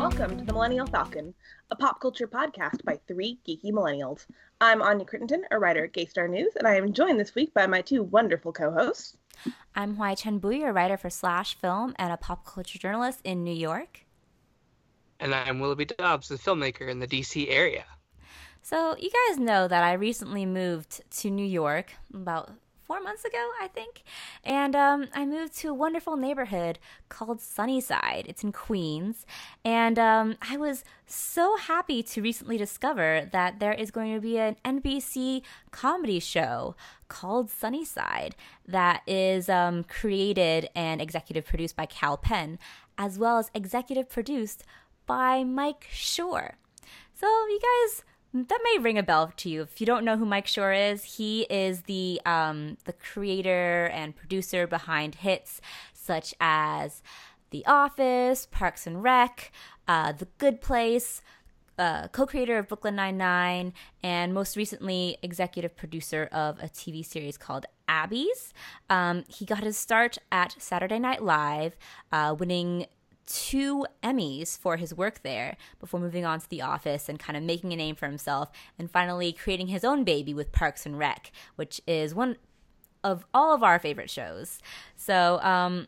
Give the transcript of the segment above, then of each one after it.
Welcome to the Millennial Falcon, a pop culture podcast by three geeky millennials. I'm Anya Crittenden, a writer at Gay Star News, and I am joined this week by my two wonderful co-hosts. I'm Hoai-Tran Bui, a writer for Slash Film and a pop culture journalist in New York. And I'm Willoughby Dobbs, the filmmaker in the DC area. So, you guys know that I recently moved to New York about four months ago, I think. And um, I moved to a wonderful neighborhood called Sunnyside. It's in Queens. And um, I was so happy to recently discover that there is going to be an NBC comedy show called Sunnyside that is um, created and executive produced by Kal Penn, as well as executive produced by Mike Schur. So, you guys that may ring a bell to you if you don't know who Mike Schur is. He is the um, the creator and producer behind hits such as The Office, Parks and Rec, uh, The Good Place. Uh, co-creator of Brooklyn Nine-Nine, and most recently executive producer of a TV series called Abby's. Um, he got his start at Saturday Night Live, uh, winning two Emmys for his work there before moving on to The Office and kind of making a name for himself and finally creating his own baby with Parks and Rec, which is one of all of our favorite shows. So, um,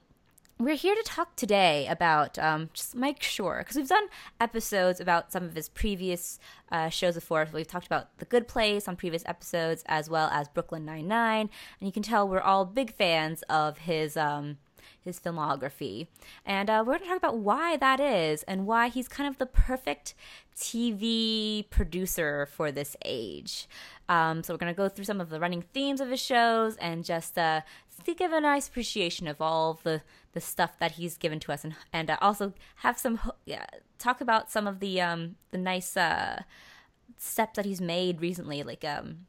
we're here to talk today about um, just Mike Schur because we've done episodes about some of his previous uh, shows before. We've talked about The Good Place on previous episodes, as well as Brooklyn Nine Nine, and you can tell we're all big fans of his um, his filmography. And uh, we're going to talk about why that is and why he's kind of the perfect TV producer for this age. Um, so we're going to go through some of the running themes of his shows and just uh, give a nice appreciation of all the, the stuff that he's given to us and, and uh, also have some, talk about some of the, um, the nice uh, steps that he's made recently, like um,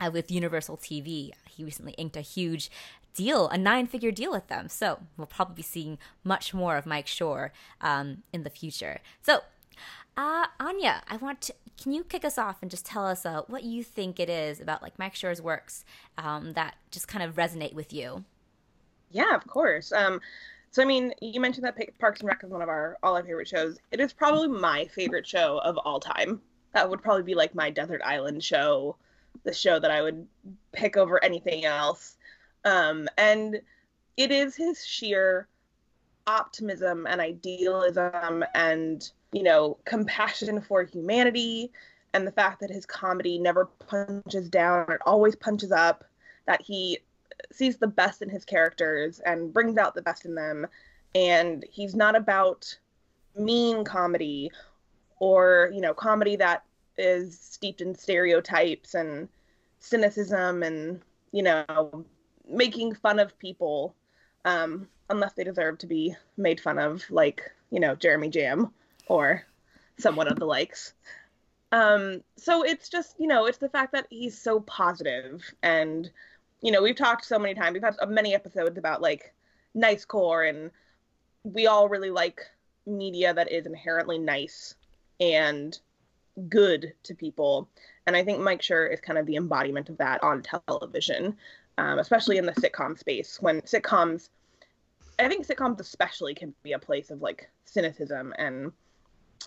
uh, with Universal TV. He recently inked a huge deal, a nine figure deal with them. So we'll probably be seeing much more of Mike Schur um, in the future. So, uh, Anya, I want to, can you kick us off and just tell us uh, what you think it is about like Mike Schur's works um, that just kind of resonate with you? Yeah, of course. Um, so I mean, you mentioned that Parks and Rec is one of our all our favorite shows. It is probably my favorite show of all time. That would probably be like my desert island show, the show that I would pick over anything else. Um, and it is his sheer optimism and idealism and, you know, compassion for humanity and the fact that his comedy never punches down, it always punches up, that he sees the best in his characters and brings out the best in them. And he's not about mean comedy or, you know, comedy that is steeped in stereotypes and cynicism and, you know, making fun of people um, unless they deserve to be made fun of, like you know Jeremy Jamm or someone of the likes. Um, so it's just you know it's the fact that he's so positive and you know we've talked so many times we've had many episodes about like nice core and we all really like media that is inherently nice and good to people and i think mike Schur is kind of the embodiment of that on television um, especially in the sitcom space. When sitcoms, I think sitcoms especially can be a place of like cynicism and,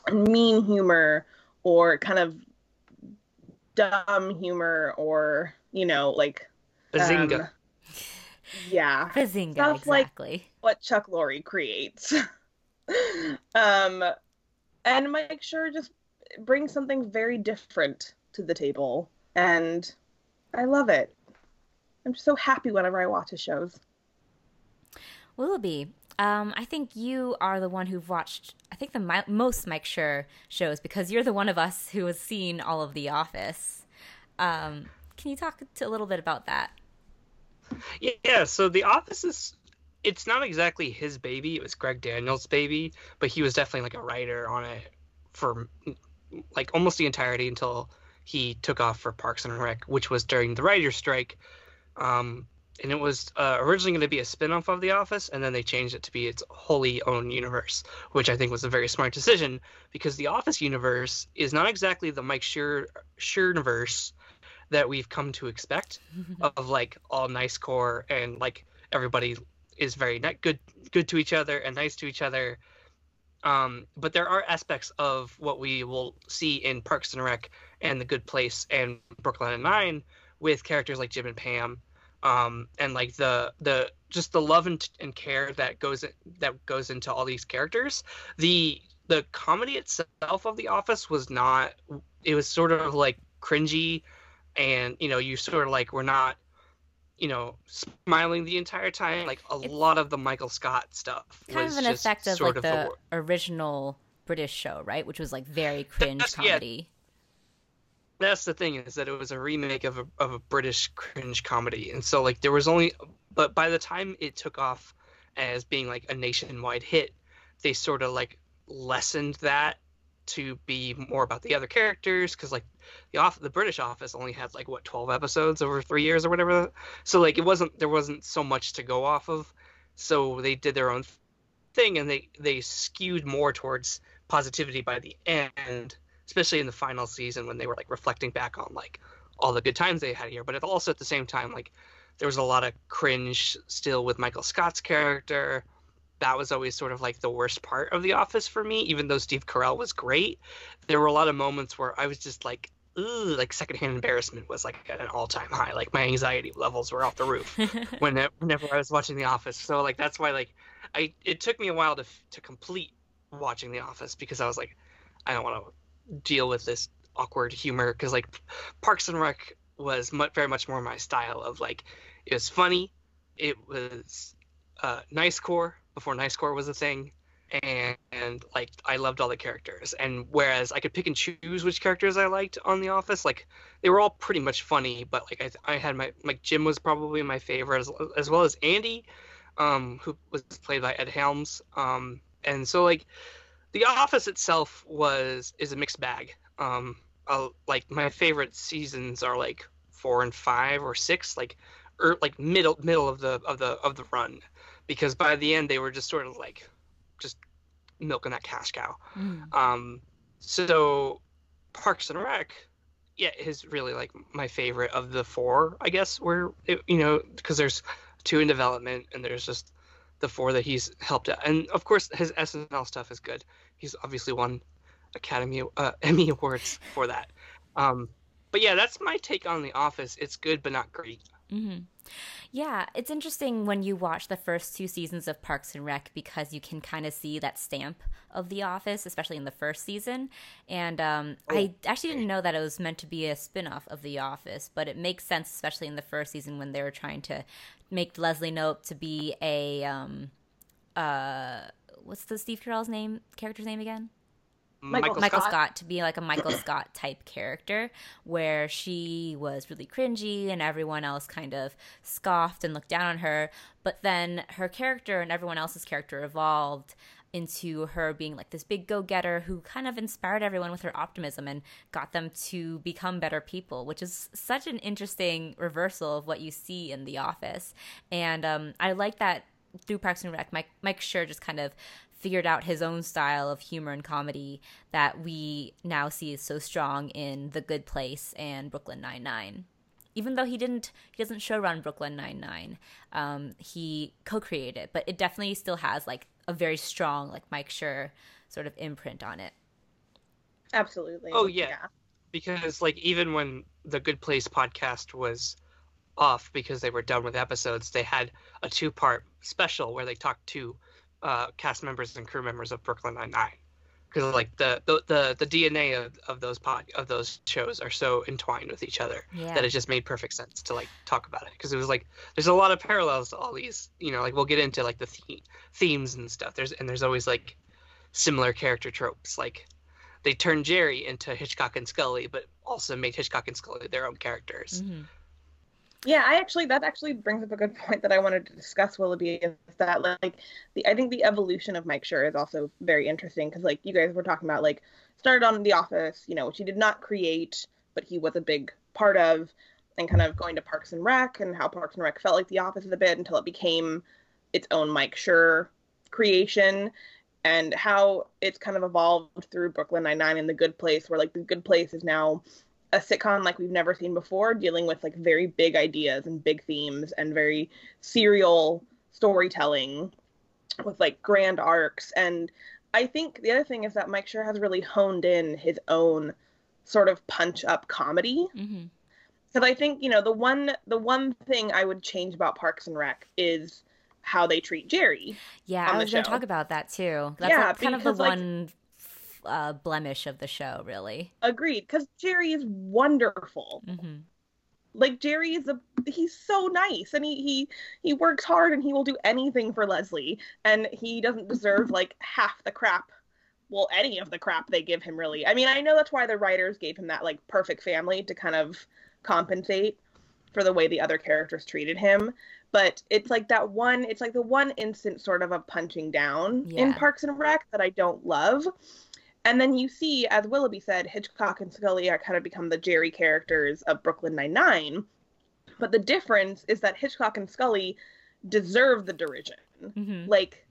and mean humor or kind of dumb humor or you know like bazinga. Um, yeah, bazinga stuff exactly. like what Chuck Lorre creates. um, and Mike Schur just brings something very different to the table, and I love it. I'm just so happy whenever I watch his shows. Willoughby, um, I think you are the one who've watched, I think, the mi- most Mike Schur shows because you're the one of us who has seen all of The Office. Um, can you talk to a little bit about that? Yeah, so The Office is, it's not exactly his baby. It was Greg Daniels' baby, but he was definitely like a writer on it for like almost the entirety until he took off for Parks and Rec, which was during the writer's strike, um, and it was uh, originally going to be a spin-off of The Office, and then they changed it to be its wholly own universe, which I think was a very smart decision because The Office universe is not exactly the Mike Schur universe that we've come to expect of like all nice core and like everybody is very good good to each other and nice to each other. Um, but there are aspects of what we will see in Parks and Rec and The Good Place and Brooklyn Nine with characters like Jim and Pam, um, and like the the just the love and, and care that goes that goes into all these characters. The the comedy itself of The Office was not. It was sort of like cringy, and you know you sort of like we're not you know, smiling the entire time. Like a it's lot of the Michael Scott stuff. Kind of an effect of like of the a... original British show, right? Which was like very cringe comedy. That's the thing is that it was a remake of a of a British cringe comedy, and so like there was only, but by the time it took off as being like a nationwide hit, they sort of like lessened that to be more about the other characters because like the off the British office only had like what 12 episodes over 3 years or whatever so like it wasn't there wasn't so much to go off of. So they did their own thing and they they skewed more towards positivity by the end especially in the final season when they were like reflecting back on like all the good times they had here but it also at the same time like there was a lot of cringe still with Michael Scott's character that was always sort of like the worst part of The Office for me. Even though Steve Carell was great, there were a lot of moments where I was just like, ooh, like secondhand embarrassment was like at an all-time high. Like my anxiety levels were off the roof when whenever I was watching The Office. So like that's why like I it took me a while to to complete watching The Office because I was like, I don't want to deal with this awkward humor because like Parks and Rec was much, very much more my style of like it was funny, it was uh, nice core before Nice Core was a thing, and, and like I loved all the characters. And whereas I could pick and choose which characters I liked on The Office, like they were all pretty much funny. But like I, I had my like Jim was probably my favorite, as, as well as Andy, um, who was played by Ed Helms. Um, and so like The Office itself was is a mixed bag. Um, I'll, like my favorite seasons are like four and five or six, like or er, like middle middle of the of the of the run because by the end they were just sort of like just milking that cash cow. Mm. Um, so Parks and Rec, yeah, is really like my favorite of the four, I guess. Where it, you know because there's two in development and there's just the four that he's helped out, and of course his SNL stuff is good. He's obviously won Academy uh, Emmy awards for that. Um, but yeah, that's my take on The Office. It's good, but not great. Mm-hmm. Yeah, it's interesting when you watch the first two seasons of Parks and Rec because you can kind of see that stamp of The Office, especially in the first season. And um, oh. I actually didn't know that it was meant to be a spin off of The Office, but it makes sense, especially in the first season when they were trying to make Leslie Knope to be a. Um, uh, what's the Steve Carell's name? Character's name again? Michael, Michael Scott. Scott. to be like a Michael Scott type character where she was really cringy and everyone else kind of scoffed and looked down on her. But then her character and everyone else's character evolved into her being like this big go getter who kind of inspired everyone with her optimism and got them to become better people, which is such an interesting reversal of what you see in The Office. And um, I like that through Parks and Rec, Mike Mike Schur just kind of figured out his own style of humor and comedy that we now see is so strong in The Good Place and Brooklyn Nine Nine. Even though he didn't, he doesn't show run Brooklyn Nine Nine. Um, he co-created, but it definitely still has like a very strong, like Mike Schur sort of imprint on it. Absolutely. Oh yeah. yeah. Because like even when the Good Place podcast was off because they were done with episodes, they had a two-part special where they talked to uh, cast members and crew members of Brooklyn Nine Nine, because like the, the the the DNA of, of those pod of those shows are so entwined with each other yeah. that it just made perfect sense to like talk about it because it was like there's a lot of parallels to all these you know like we'll get into like the theme, themes and stuff there's and there's always like similar character tropes like they turned Jerry into Hitchcock and Scully but also made Hitchcock and Scully their own characters. Mm-hmm. Yeah, I actually that actually brings up a good point that I wanted to discuss, Willoughby, is that like the I think the evolution of Mike Schur is also very interesting because like you guys were talking about like started on The Office, you know, which he did not create, but he was a big part of, and kind of going to Parks and Rec and how Parks and Rec felt like The Office a bit until it became its own Mike Schur creation, and how it's kind of evolved through Brooklyn Nine Nine and The Good Place, where like The Good Place is now a sitcom like we've never seen before, dealing with like very big ideas and big themes and very serial storytelling with like grand arcs. And I think the other thing is that Mike Schur has really honed in his own sort of punch up comedy. hmm Because I think you know the one the one thing I would change about Parks and Rec is how they treat Jerry. Yeah, I was going to talk about that too. That's Yeah, like kind of the like- one uh, blemish of the show, really. Agreed, because Jerry is wonderful. hmm Like Jerry is a he's so nice and he he he works hard and he will do anything for Leslie and he doesn't deserve like half the crap. Well, any of the crap they give him really. I mean, I know that's why the writers gave him that like perfect family to kind of compensate for the way the other characters treated him. But it's like that one, it's like the one instant sort of a punching down in Parks and Rec that I don't love. And then you see, as Willoughby said, Hitchcock and Scully are kind of become the Jerry characters of Brooklyn Nine-Nine. But the difference is that Hitchcock and Scully deserve the derision. hmm Like,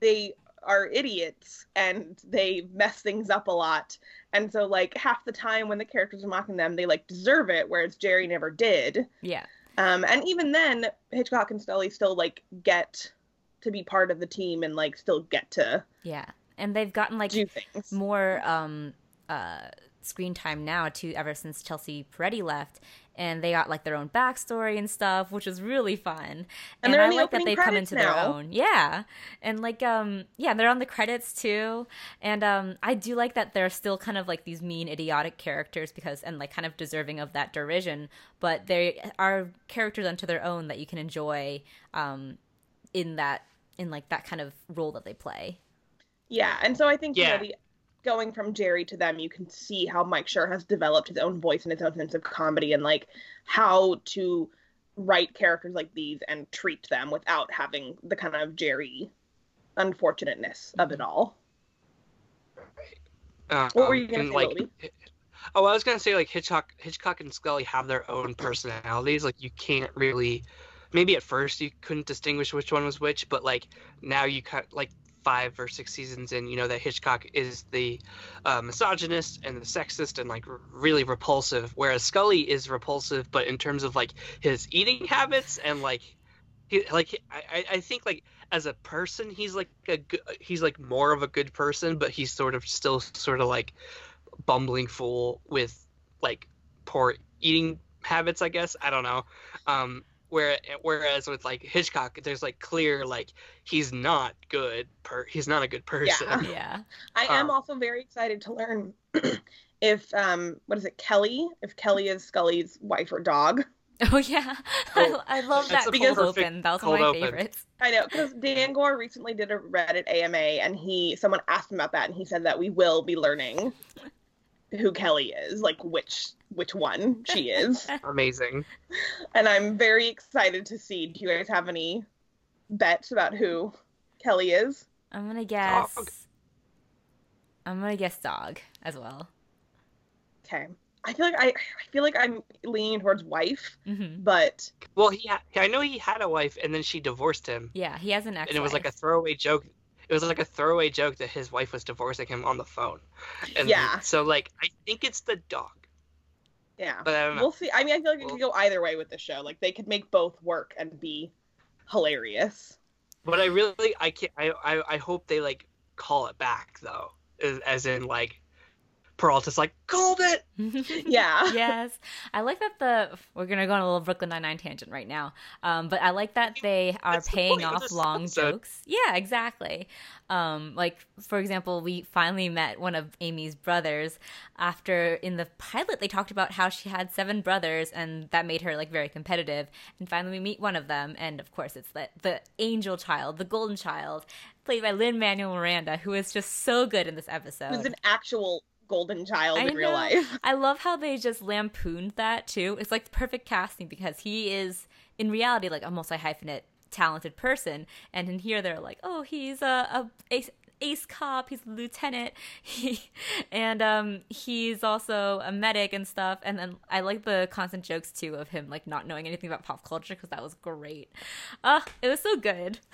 they are idiots and they mess things up a lot. And so, like, half the time when the characters are mocking them, they, like, deserve it, whereas Jerry never did. Yeah. Um, and even then, Hitchcock and Scully still, like, get to be part of the team and, like, still get to Yeah. And they've gotten like more um uh screen time now too ever since Chelsea Peretti left. And they got like their own backstory and stuff which was really fun. And they're in I the like that opening they come into their own. Yeah. And like um yeah they're on the credits too. And um I do like that they're still kind of like these mean idiotic characters because and like kind of deserving of that derision. But they are characters unto their own that you can enjoy um in that in like that kind of role that they play Yeah, and so I think Yeah. you know, the, going from Jerry to them, you can see how Mike Schur has developed his own voice and his own sense of comedy, and like how to write characters like these and treat them without having the kind of Jerry unfortunateness of it all. Um, What were you gonna say, like, Oh, I was gonna say like Hitchcock, Hitchcock and Scully have their own personalities. Like you can't really, maybe at first you couldn't distinguish which one was which, but like now you cut like five or six seasons in, you know that Hitchcock is the uh, misogynist and the sexist and like really repulsive, whereas Scully is repulsive, but in terms of like his eating habits and like he like I, I- think like as a person he's like a he's like more of a good person, but he's sort of still sort of like bumbling fool with like poor eating habits i guess. I don't know. Um where whereas with like hitchcock there's like clear like he's not good per he's not a good person Yeah. yeah I am um, also very excited to learn if um what is it, Kelly? If Kelly is Scully's wife or dog. Oh yeah, Oh, I, I love that's that a cold open. That was one of cold my open. favorites. I know because Dan Goor recently did a Reddit AMA, and he someone asked him about that, and he said that we will be learning who Kelly is, like which which one she is, amazing and I'm very excited to see. Do you guys have any bets about who Kelly is? I'm gonna guess. Dog. I'm gonna guess dog as well. Okay, I feel like I I feel like I'm leaning towards wife, hmm but well he ha- i know he had a wife and then she divorced him Yeah, he has an ex. and it was like a throwaway joke it was like a throwaway joke that his wife was divorcing him on the phone and Yeah. so like i think it's the dog yeah, but i don't know we'll see. I mean, I feel like it could go either way with the show. Like they could make both work and be hilarious. But I really, I can't. I, I, I hope they like call it back though, as, as in like, Peralta's like called it. Yeah. yes, I like that the we're gonna go on a little Brooklyn Nine Nine tangent right now. Um, but I like that they are That's paying point of off this long episode. jokes. Yeah, exactly. Um, like for example, we finally met one of Amy's brothers after in the pilot they talked about how she had seven brothers and that made her like very competitive. And finally we meet one of them, and of course it's the the angel child, the golden child, played by Lin Manuel Miranda, who is just so good in this episode. Who's an actual golden child I in real life. I love how they just lampooned that too. It's like perfect casting because he is in reality like a multi hyphenate talented person, and in here they're like, oh, he's a, a ace, ace cop, he's a lieutenant, he, and um, he's also a medic and stuff. And then I like the constant jokes too of him like not knowing anything about pop culture because that was great. Ah, it was so good.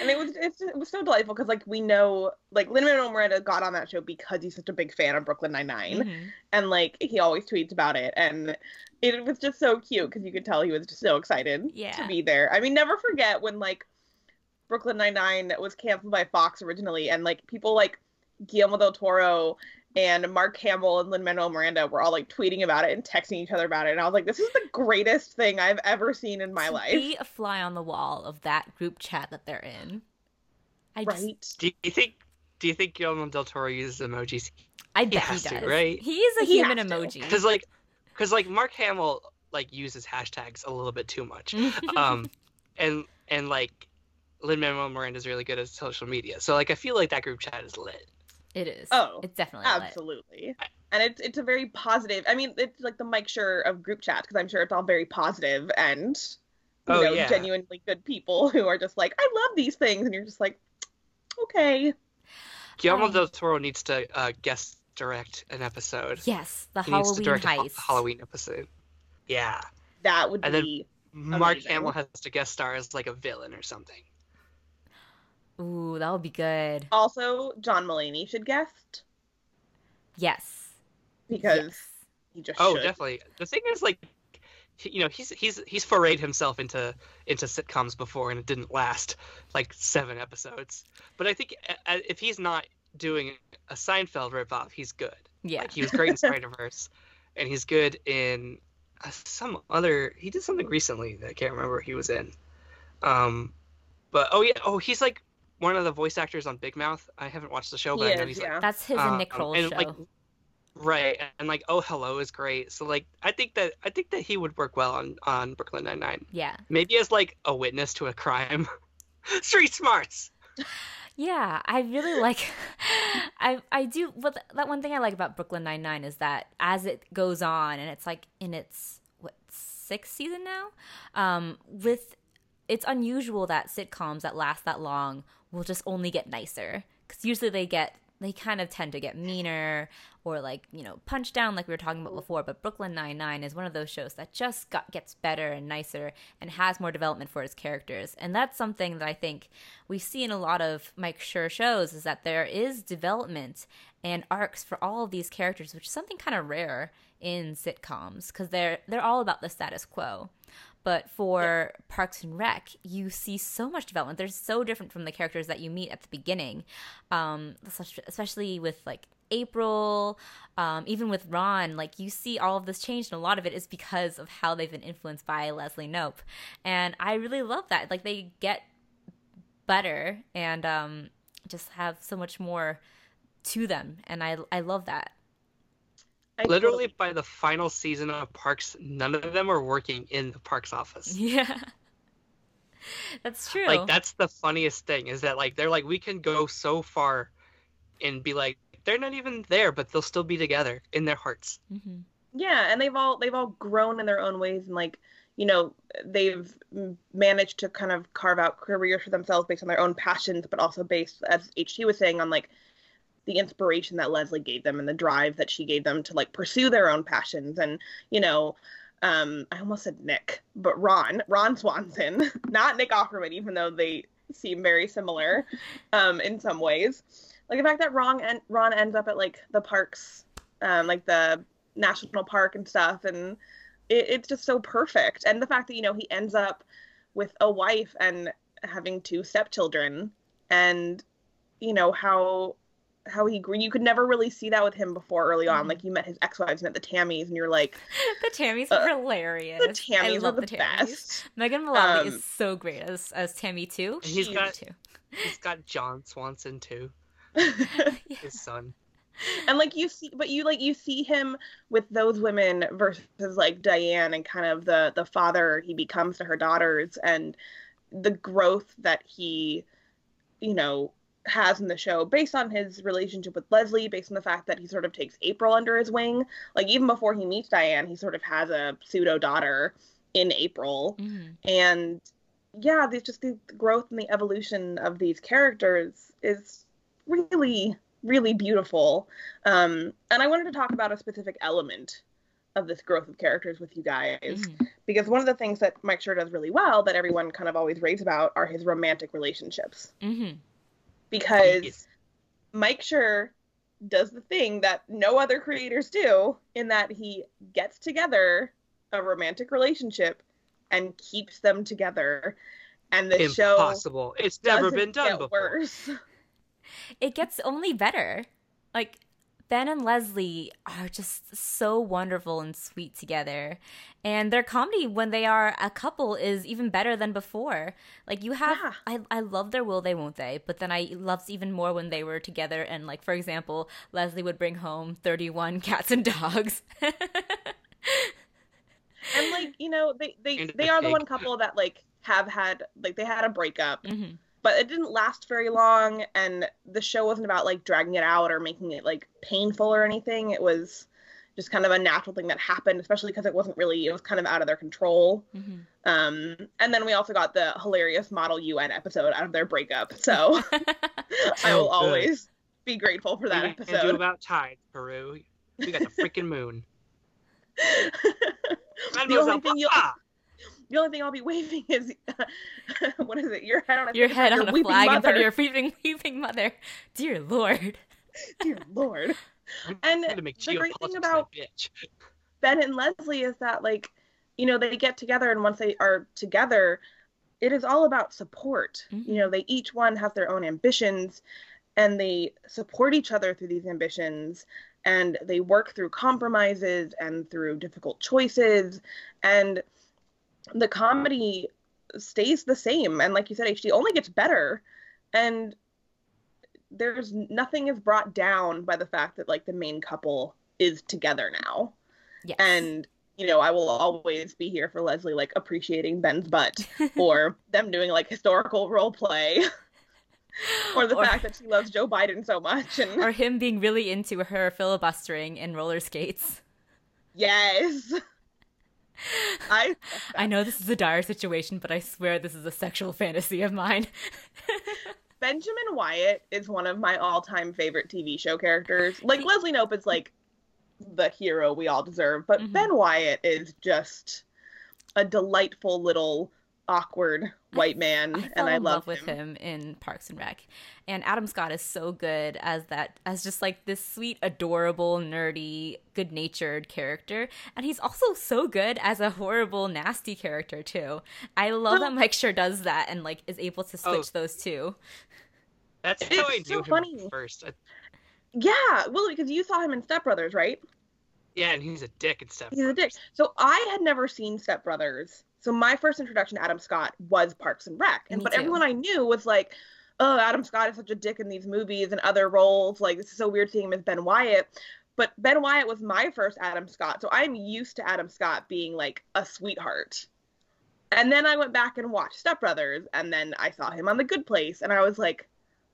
And it was it's, it was so delightful because like we know like Lin Manuel Miranda got on that show because he's such a big fan of Brooklyn Nine Mhm. and like he always tweets about it, and it was just so cute because you could tell he was just so excited Yeah. to be there. I mean, never forget when like Brooklyn Nine Nine was canceled by Fox originally, and like people like Guillermo del Toro and Mark Hamill and Lin Manuel Miranda were all like tweeting about it and texting each other about it, and I was like, this is the greatest thing I've ever seen in my to life. Be a fly on the wall of that group chat that they're in. I just, Right? Do you think? Do you think Guillermo del Toro uses emojis? I bet he, has to, does. right? He is a He human emoji. Because like, because like Mark Hamill like uses hashtags a little bit too much. Um, and and like Lin Manuel Miranda is really good at social media, so like I feel like that group chat is lit. It is. Oh, it's definitely lit. Absolutely. And it's it's a very positive. I mean, it's like the Mike Schur of group chat because I'm sure it's all very positive and you Oh, know yeah. genuinely good people who are just like, I love these things, and you're just like, okay, Guillermo Um, del Toro needs to uh, guest direct an episode. Yes, the He needs to Halloween direct a ha- Halloween episode. Yeah, that would And then- be Mark Amazing. Hamill has to guest star as like a villain or something. Ooh, that would be good. also John Mulaney should guest Yes. because Yes. he just Oh, should. definitely. The thing is, like, you know, he's he's he's forayed himself into into sitcoms before, and it didn't last like seven episodes. But I think if he's not doing a Seinfeld ripoff, he's good. Yeah. Like he was great in Spider-Verse, and he's good in uh, some other. He did something recently that I can't remember what he was in. Um, but oh yeah, oh he's like one of the voice actors on Big Mouth. I haven't watched the show, but He I know is, he's yeah. like That's his um, and Nick Kroll's and, show. like, right, and like oh hello is great. So like I think that I think that he would work well on on Brooklyn Nine Nine. yeah. Maybe as like a witness to a crime. Street smarts. Yeah, I really like. I I do. But that one thing I like about Brooklyn Nine Nine is that as it goes on, and it's like in its what sixth season now, um, with it's unusual that sitcoms that last that long will just only get nicer. Because usually they get they kind of tend to get meaner or like you know punch down like we were talking about mm. before but brooklyn nine-nine is one of those shows that just got, gets better and nicer and has more development for its characters. And that's something that i think we see in a lot of mike Schur shows is that there is development and arcs for all of these characters which is something kind of rare in sitcoms because they're they're all about the status quo but for Parks and Rec, you see so much development. They're so different from the characters that you meet at the beginning, um, especially with like April, um, even with Ron. Like you see all of this change, and a lot of it is because of how they've been influenced by Leslie Knope, and I really love that. Like they get better and um, just have so much more to them, and I I love that. I Literally totally- by the final season of Parks, none of them are working in the Parks office. Yeah, that's true. Like that's the funniest thing is that like they're like we can go so far and be like they're not even there, but they'll still be together in their hearts. hmm yeah and they've all they've all grown in their own ways and like you know they've managed to kind of carve out careers for themselves based on their own passions but also based as ht was saying on like the inspiration that leslie gave them and the drive that she gave them to like pursue their own passions. And you know um i almost said nick but ron ron swanson not nick offerman even though they seem very similar um in some ways. Like the fact that ron and ron ends up at like the parks um like the national park and stuff and it, it's just so perfect. And the fact that you know he ends up with a wife and having two stepchildren and you know how how he grew you could never really see that with him before early on Mhm. like you met his ex-wives met the Tammys, and you're like the Tammys Uh, are hilarious. the I tammies are love the, Tammys. best Megan Mullally Um, is so great as as Tammy too. He's She's got- too. He's got John Swanson too, Yeah. his son. and like you see but you like you see him with those women versus like diane and kind of the the father he becomes to her daughters and the growth that he you know has in the show based on his relationship with leslie based on the fact that he sort of takes april under his wing like even before he meets diane he sort of has a pseudo daughter in april Mhm. and yeah there's just the growth and the evolution of these characters is really really beautiful um and i wanted to talk about a specific element of this growth of characters with you guys Mhm. because one of the things that mike Schur does really well that everyone kind of always raves about are his romantic relationships Mhm. Because Yes. Mike Schur does the thing that no other creators do in that he gets together a romantic relationship and keeps them together and the show Impossible. It's never been done before. worse. it gets only better. Like Ben and Leslie are just so wonderful and sweet together. And their comedy when they are a couple is even better than before. Like you have Yeah. I I love their will they won't they, but then I loved even more when they were together and like for example, Leslie would bring home 31 cats and dogs. and like you know they they they a are the one couple that like have had like they had a breakup Mhm. But it didn't last very long and the show wasn't about like dragging it out or making it like painful or anything it was just kind of a natural thing that happened especially because it wasn't really it was kind of out of their control Mhm. um and then we also got the hilarious model un episode out of their breakup so i will Oh, good. always be grateful for that What are you do episode about tides, Peru? We got the freaking moon. The only thing you'll- Ah! The only thing i'll be waving is what is it your head on a Your flag head in on front a of your flag weeping in front of your weeping weeping mother. Dear lord. Dear Lord. I'm And gonna make the great thing about- my bitch. Ben and Leslie is that like, you know, they get together and once they are together, it is all about support. Mhm. You know, they each one has their own ambitions and they support each other through these ambitions and they work through compromises and through difficult choices and the comedy stays the same and like you said HT only gets better and there's nothing is brought down by the fact that like the main couple is together now Yes. and you know i will always be here for leslie like appreciating ben's butt or them doing like historical role play or the Or- fact that she loves joe biden so much and or him being really into her filibustering in roller skates. yes i I know this is a dire situation, but I swear this is a sexual fantasy of mine. benjamin wyatt is one of my all-time favorite tv show characters like leslie Knope is like the hero we all deserve but Mhm. ben wyatt is just a delightful little awkward white man I fell and i in love, love with him. him in Parks and Rec, and Adam Scott is so good as that as just like this sweet, adorable, nerdy, good-natured character, and he's also so good as a horrible, nasty character too. I love Well- that Mike Schur does that and like is able to switch Oh. those two. That's It's how I so knew him funny. first. I- Yeah, well, because you saw him in Step Brothers, right? yeah, and he's a dick and stuff. He's a dick. So I had never seen Step Brothers. So my first introduction to Adam Scott was Parks and Rec, and Me but too. everyone I knew was like, "Oh, Adam Scott is such a dick in these movies and other roles. Like this is so weird seeing him as Ben Wyatt." But Ben Wyatt was my first Adam Scott, so I'm used to Adam Scott being like a sweetheart. And then I went back and watched Step Brothers, and then I saw him on The Good Place, and I was like,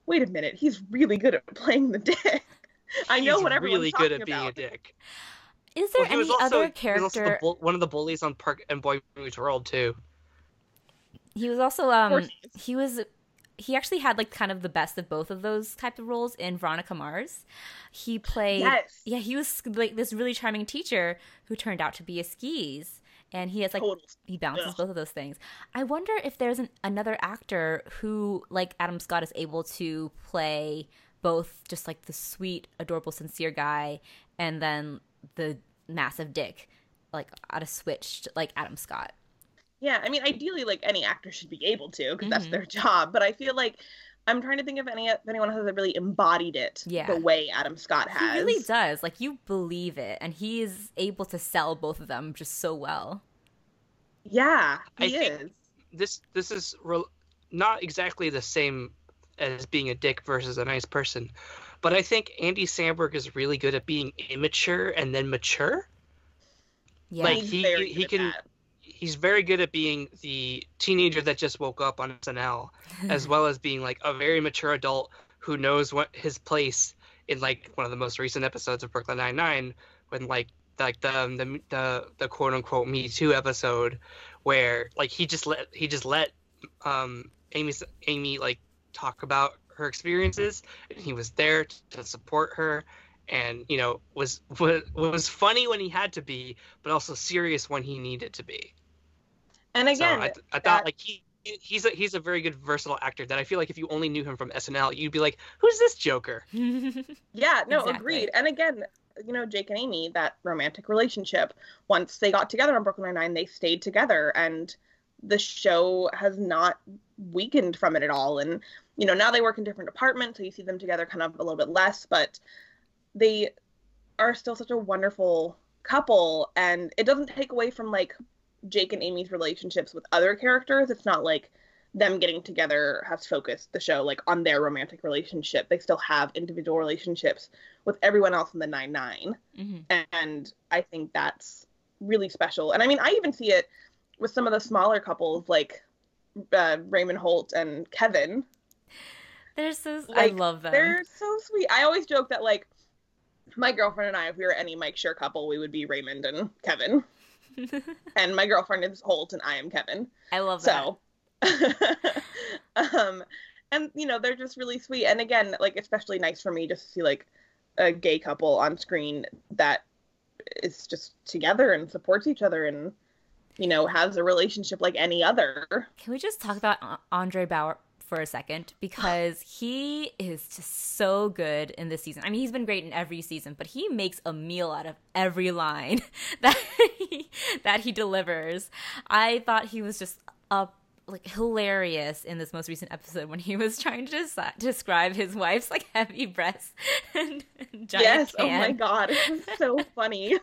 "Wait a minute, he's really good at playing the dick." I know He's what everyone's really good talking at being about. a dick. Is there Well, was any also, other he was also the character? bull- one of the bullies on Park and Boy Meets World too. He was also um he he was he actually had like kind of the best of both of those type of roles in Veronica Mars. He played Yes. yeah, he was like this really charming teacher who turned out to be a skis and he has like Total. he balances Ugh. both of those things. I wonder if there's an, another actor who like Adam Scott is able to play both just like the sweet, adorable, sincere guy and then the massive dick like out of switched like Adam Scott. Yeah, I mean, ideally, like any actor should be able to because that's Mhm. their job. But I feel like I'm trying to think if any if anyone who has really embodied it Yeah. the way Adam Scott has. He really does. Like you believe it, and he is able to sell both of them just so well. Yeah, I he think- is. This this is rel not exactly the same as being a dick versus a nice person, but I think Andy Samberg is really good at being immature and then mature. Yeah, Like, he- he can- that. He's very good at being the teenager that just woke up on SNL, as well as being like a very mature adult who knows what his place in like one of the most recent episodes of Brooklyn Nine Nine, when like like the the the, the quote unquote Me Too episode, where like he just let he just let um Amy Amy like talk about her experiences, and he was there to support her. And you know was, was was funny when he had to be, but also serious when he needed to be. And again, so I, th- I that- thought like he he's a he's a very good versatile actor that I feel like if you only knew him from SNL, you'd be like, who's this Joker? yeah, no, Exactly. agreed. And again, you know, Jake and Amy, that romantic relationship. Once they got together on Brooklyn Nine Nine, they stayed together, and the show has not weakened from it at all. And, you know, now they work in different departments, so you see them together kind of a little bit less, but they are still such a wonderful couple. And it doesn't take away from like Jake and Amy's relationships with other characters. It's not like them getting together has focused the show like on their romantic relationship. They still have individual relationships with everyone else in the 9 9. Mm-hmm. And I think that's really special. And I mean, I even see it with some of the smaller couples like uh, Raymond Holt and Kevin. They're so like, I love them. They're so sweet. I always joke that like my girlfriend and I, if we were any Mike Schur couple, we would be Raymond and Kevin. and my girlfriend is Holt and I am Kevin. I love that. So um and you know, they're just really sweet. And again, like especially nice for me just to see like a gay couple on screen that is just together and supports each other and you know has a relationship like any other. Can we just talk about Andre Braugher for a second because he is just so good in this season. I mean, he's been great in every season, but he makes a meal out of every line that he, that he delivers. I thought he was just a like hilarious in this most recent episode when he was trying to des- describe his wife's like heavy breasts and, and giant yes can. oh my god it was so funny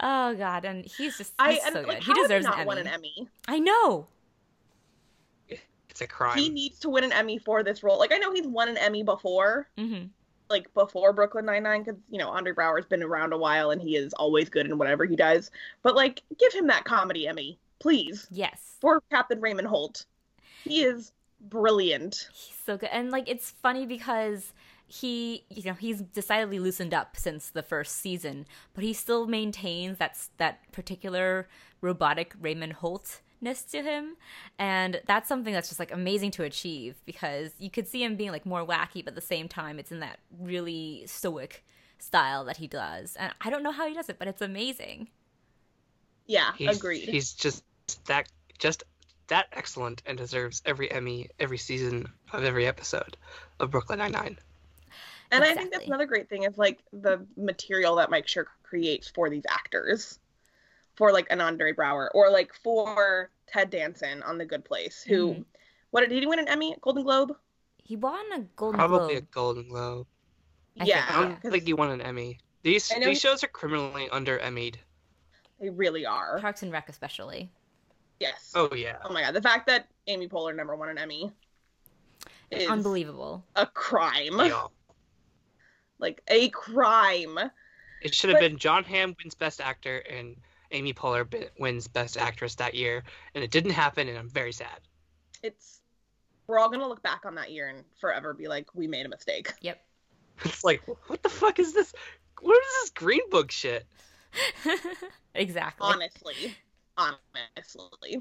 oh god and he's just he's I, so like, good he deserves not an, won an emmy i know it's a crime he needs to win an emmy for this role like i know he's won an emmy before mm-hmm. like before brooklyn 99 because you know andre Braugher's been around a while and he is always good in whatever he does but like give him that comedy emmy please. Yes. For Captain Raymond Holt. He is brilliant. He's so good. And like it's funny because he you know he's decidedly loosened up since the first season but he still maintains that that particular robotic raymond holtness to him. And that's something that's just like amazing to achieve because you could see him being like more wacky but at the same time it's in that really stoic style that he does. And i don't know how he does it but it's amazing. Yeah he's, agreed. he's just that just that excellent and deserves every Emmy every season of every episode of Brooklyn Nine Nine. And exactly. I think that's another great thing is like the material that Mike Schur creates for these actors, for like an Andre Braugher or like for Ted Danson on The Good Place, who, mm-hmm. what did he win an Emmy, Golden Globe? He won a Golden Probably Globe. a Golden Globe. I yeah, I don't think he won an Emmy. These these shows are criminally under Emmyed. They really are. Parks and Rec especially. Yes. Oh yeah. Oh my god, the fact that Amy Poehler never won an Emmy is unbelievable. A crime. Yeah. Like a crime. It should have but... been Jon Hamm wins Best Actor and Amy Poehler wins Best Actress that year, and it didn't happen, and I'm very sad. It's we're all gonna look back on that year and forever be like, we made a mistake. Yep. It's like, what the fuck is this? What is this Green Book shit? exactly. Honestly honestly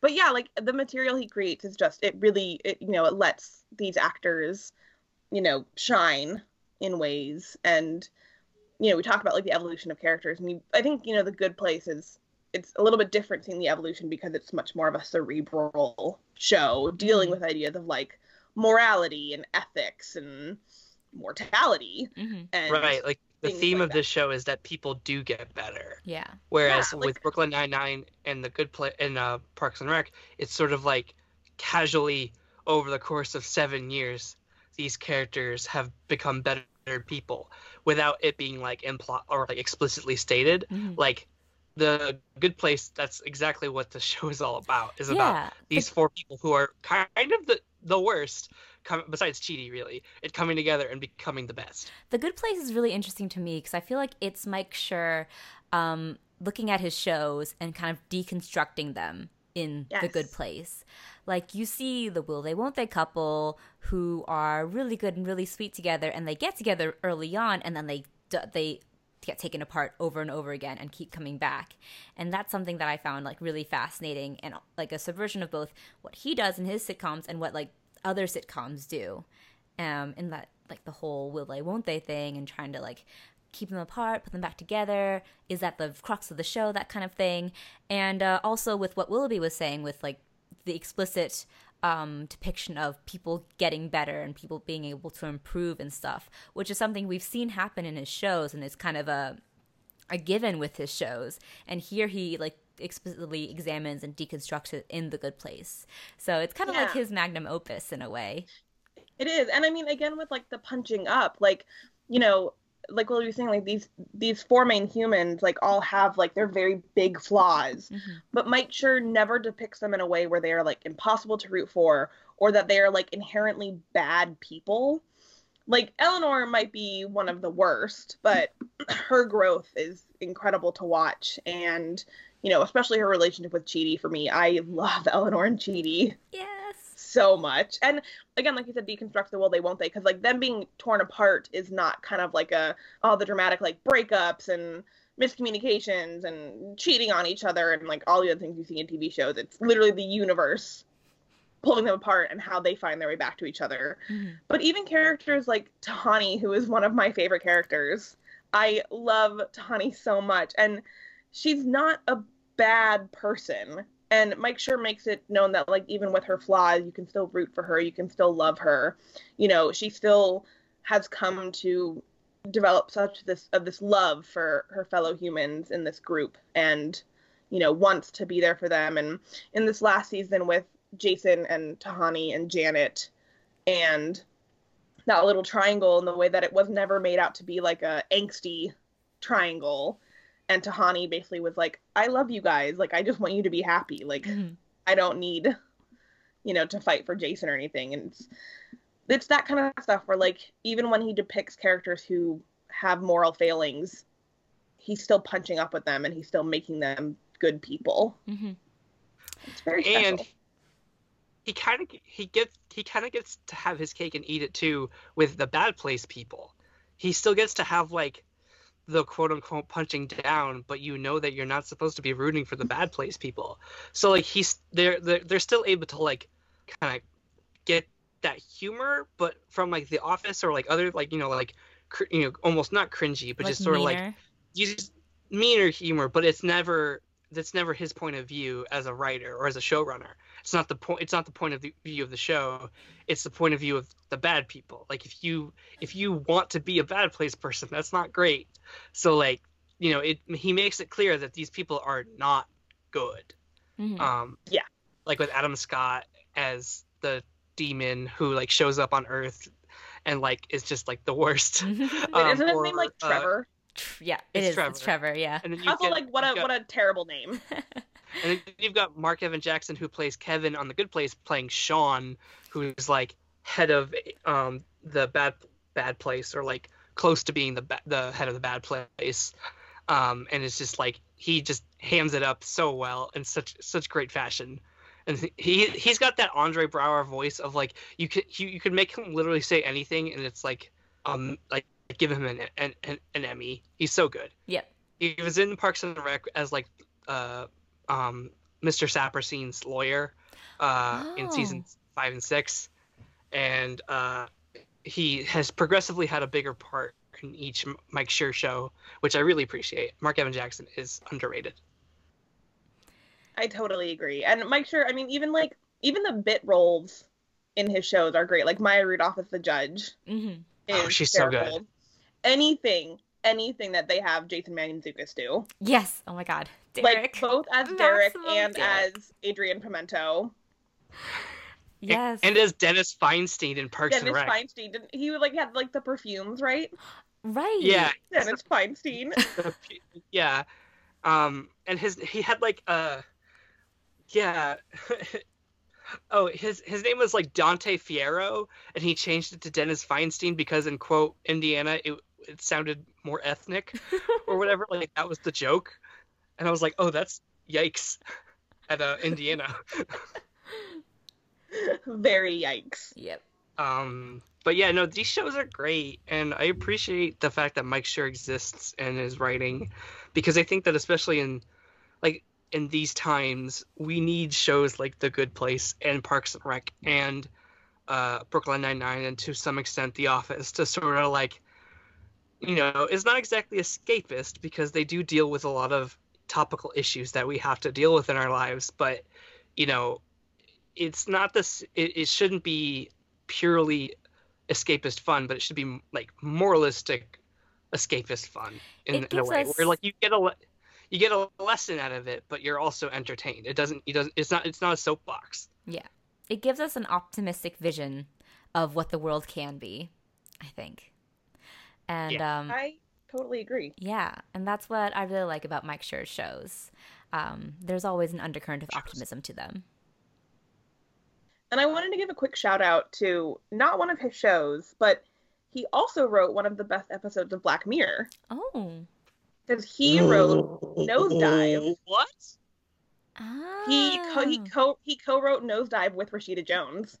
but yeah like the material he creates is just it really it, you know it lets these actors you know shine in ways and you know we talk about like the evolution of characters and you, i think you know the good place is it's a little bit different seeing the evolution because it's much more of a cerebral show dealing mm-hmm. with ideas of like morality and ethics and mortality mm-hmm. and right like the theme like of this show is that people do get better. Yeah. Whereas yeah, like, with Brooklyn Nine Nine and the Good Place and uh, Parks and Rec, it's sort of like casually over the course of seven years, these characters have become better people without it being like implied or like explicitly stated. Mm-hmm. Like the Good Place, that's exactly what the show is all about. Is yeah. about these four people who are kind of the the worst besides Chidi, really, it coming together and becoming the best. The Good Place is really interesting to me because I feel like it's Mike Schur um, looking at his shows and kind of deconstructing them in yes. The Good Place. Like you see the will they won't they couple who are really good and really sweet together, and they get together early on, and then they they get taken apart over and over again and keep coming back. And that's something that I found like really fascinating and like a subversion of both what he does in his sitcoms and what like other sitcoms do. Um, in that like the whole will they won't they thing and trying to like keep them apart, put them back together. Is that the crux of the show? That kind of thing. And uh, also with what Willoughby was saying with like the explicit um, depiction of people getting better and people being able to improve and stuff, which is something we've seen happen in his shows, and it's kind of a are given with his shows, and here he like explicitly examines and deconstructs it in the good place. So it's kind of Yeah. like his magnum opus in a way. It is, and I mean, again, with like the punching up, like you know, like what were saying, like these these four main humans, like all have like their very big flaws, Mhm. but Mike Schur never depicts them in a way where they are like impossible to root for, or that they are like inherently bad people. Like Eleanor might be one of the worst, but her growth is incredible to watch, and you know, especially her relationship with Chidi. For me, I love Eleanor and Chidi Yes. So much. And again, like you said, deconstruct the will they won't they? Because like them being torn apart is not kind of like a all the dramatic like breakups and miscommunications and cheating on each other and like all the other things you see in TV shows. It's literally the universe pulling them apart and how they find their way back to each other. Mhm. But even characters like Tahani, who is one of my favorite characters, I love Tahani so much. And she's not a bad person. And Mike Schur makes it known that, like, even with her flaws, you can still root for her, you can still love her. You know, she still has come to develop such this of this love for her fellow humans in this group and you know wants to be there for them and in this last season with Jason and Tahani and Janet and that little triangle and the way that it was never made out to be like a angsty triangle and Tahani basically was like I love you guys like I just want you to be happy like Mhm. I don't need you know to fight for Jason or anything and it's it's that kind of stuff where like even when he depicts characters who have moral failings he's still punching up with them and he's still making them good people Mhm. it's very special. and he kind of he gets he kind of gets to have his cake and eat it too with the bad place people he still gets to have like the quote unquote punching down but you know that you're not supposed to be rooting for the bad place people so like he's they're they're, they're still able to like kind of get that humor but from like the office or like other like you know like cr- you know almost not cringy but Like just sort of like meaner. use meaner humor, but it's never that's never his point of view as a writer or as a showrunner. It's not the point. It's not the point of the view of the show. It's the point of view of the bad people. Like if you if you want to be a bad place person, that's not great. So like you know, it he makes it clear that these people are not good. Mhm. Um, Yeah. Like with Adam Scott as the demon who like shows up on Earth and like is just like the worst. Wait, um, isn't his or, name like uh, Trevor? Tr- yeah, it it's is. It's Trevor. Yeah. And then you also, get- like what a got- what a terrible name. And then you've got Mark Evan Jackson who plays Kevin on The Good Place, playing Sean, who's like head of um the bad bad place or like close to being the ba- the head of the bad place. Um, and it's just like he just hams it up so well in such such great fashion. And he he's got that Andre Braugher voice of like you could you, you could make him literally say anything and it's like um like give him an an, an, an Emmy. He's so good Yeah. he was in Parks and Rec as like uh um Mr. Saperstein's lawyer uh in Oh. seasons five and six, and uh he has progressively had a bigger part in each Mike Schur show, which I really appreciate. Mark Evan Jackson is underrated. I totally agree. And Mike Schur, I mean, even like even the bit roles in his shows are great. Like Maya Rudolph as the judge hmm Oh, she's so good. Anything, anything that they have Jason Mantzoukas do, Yes. Oh my God. Derek. like both as Derek Maximum and Derek. as Adrian Pimento. yes. And as Dennis Feinstein in Parks Dennis and Rec. Dennis Feinstein, didn't he like had like the perfumes, right? right. Yeah, Dennis Feinstein. yeah um and his he had like a yeah oh his his name was like dante fierro and he changed it to dennis feinstein because in quote indiana it, it sounded more ethnic or whatever like that was the joke and i was like oh that's yikes at uh, indiana Very yikes. Yep. Um, but yeah, no, these shows are great, and I appreciate the fact that Mike Schur exists and is writing, because I think that especially in, like, in these times, we need shows like The Good Place and Parks and Rec and uh, Brooklyn Nine Nine, and to some extent The Office, to sort of like, you know, it's not exactly escapist because they do deal with a lot of topical issues that we have to deal with in our lives, but you know, it's not this. It, it shouldn't be purely escapist fun, but it should be like moralistic escapist fun in, in a way us- where like you get a you get a lesson out of it, but you're also entertained. It doesn't. It doesn't. It's not. It's not a soapbox. Yeah. It gives us an optimistic vision of what the world can be, I think. And um I totally agree. yeah, and that's what I really like about Mike Schur's shows. Um, there's always an undercurrent of optimism to them. And I wanted to give a quick shout out to not one of his shows, but he also wrote one of the best episodes of Black Mirror Oh. because he wrote Nosedive. What? He co- he co he co-wrote Nosedive with Rashida Jones.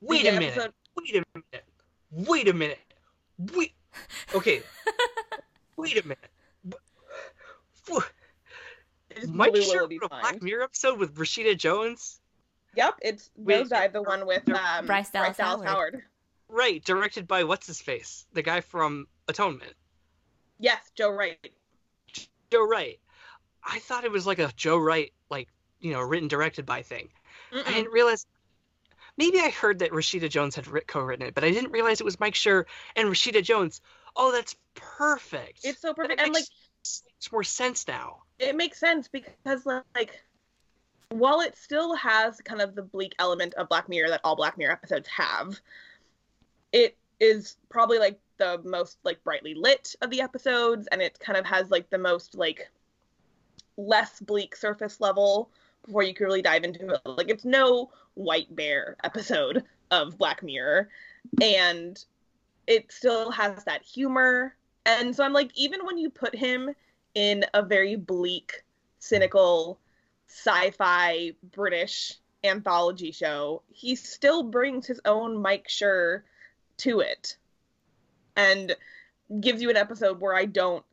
Wait The a minute. Wait a minute. Wait a minute. Wait. Okay. Wait a minute. Wh- It just Mike blew Schur Willoughby's a Black. Mirror episode with Rashida Jones. Yep, it's Wait, Nosedive, the one with um, Bryce Dallas Howard. Howard. Right, directed by what's his face, the guy from Atonement, Yes, Joe Wright. Joe Wright. I thought it was like a Joe Wright, like you know, written directed by thing. I Mm-mm. didn't realize. Maybe I heard that Rashida Jones had writ- co-written it, but I didn't realize it was Mike Schur and Rashida Jones. Oh, that's perfect. It's so That perfect, and like makes more sense now. it makes sense because like while it still has kind of the bleak element of Black Mirror that all Black Mirror episodes have, it is probably like the most like brightly lit of the episodes and it kind of has like the most like less bleak surface level before you can really dive into it. Like it's no white bear episode of Black Mirror and it still has that humor. And so I'm like even when you put him in a very bleak, cynical, sci-fi British anthology show, he still brings his own Mike Schur to it, and gives you an episode where I don't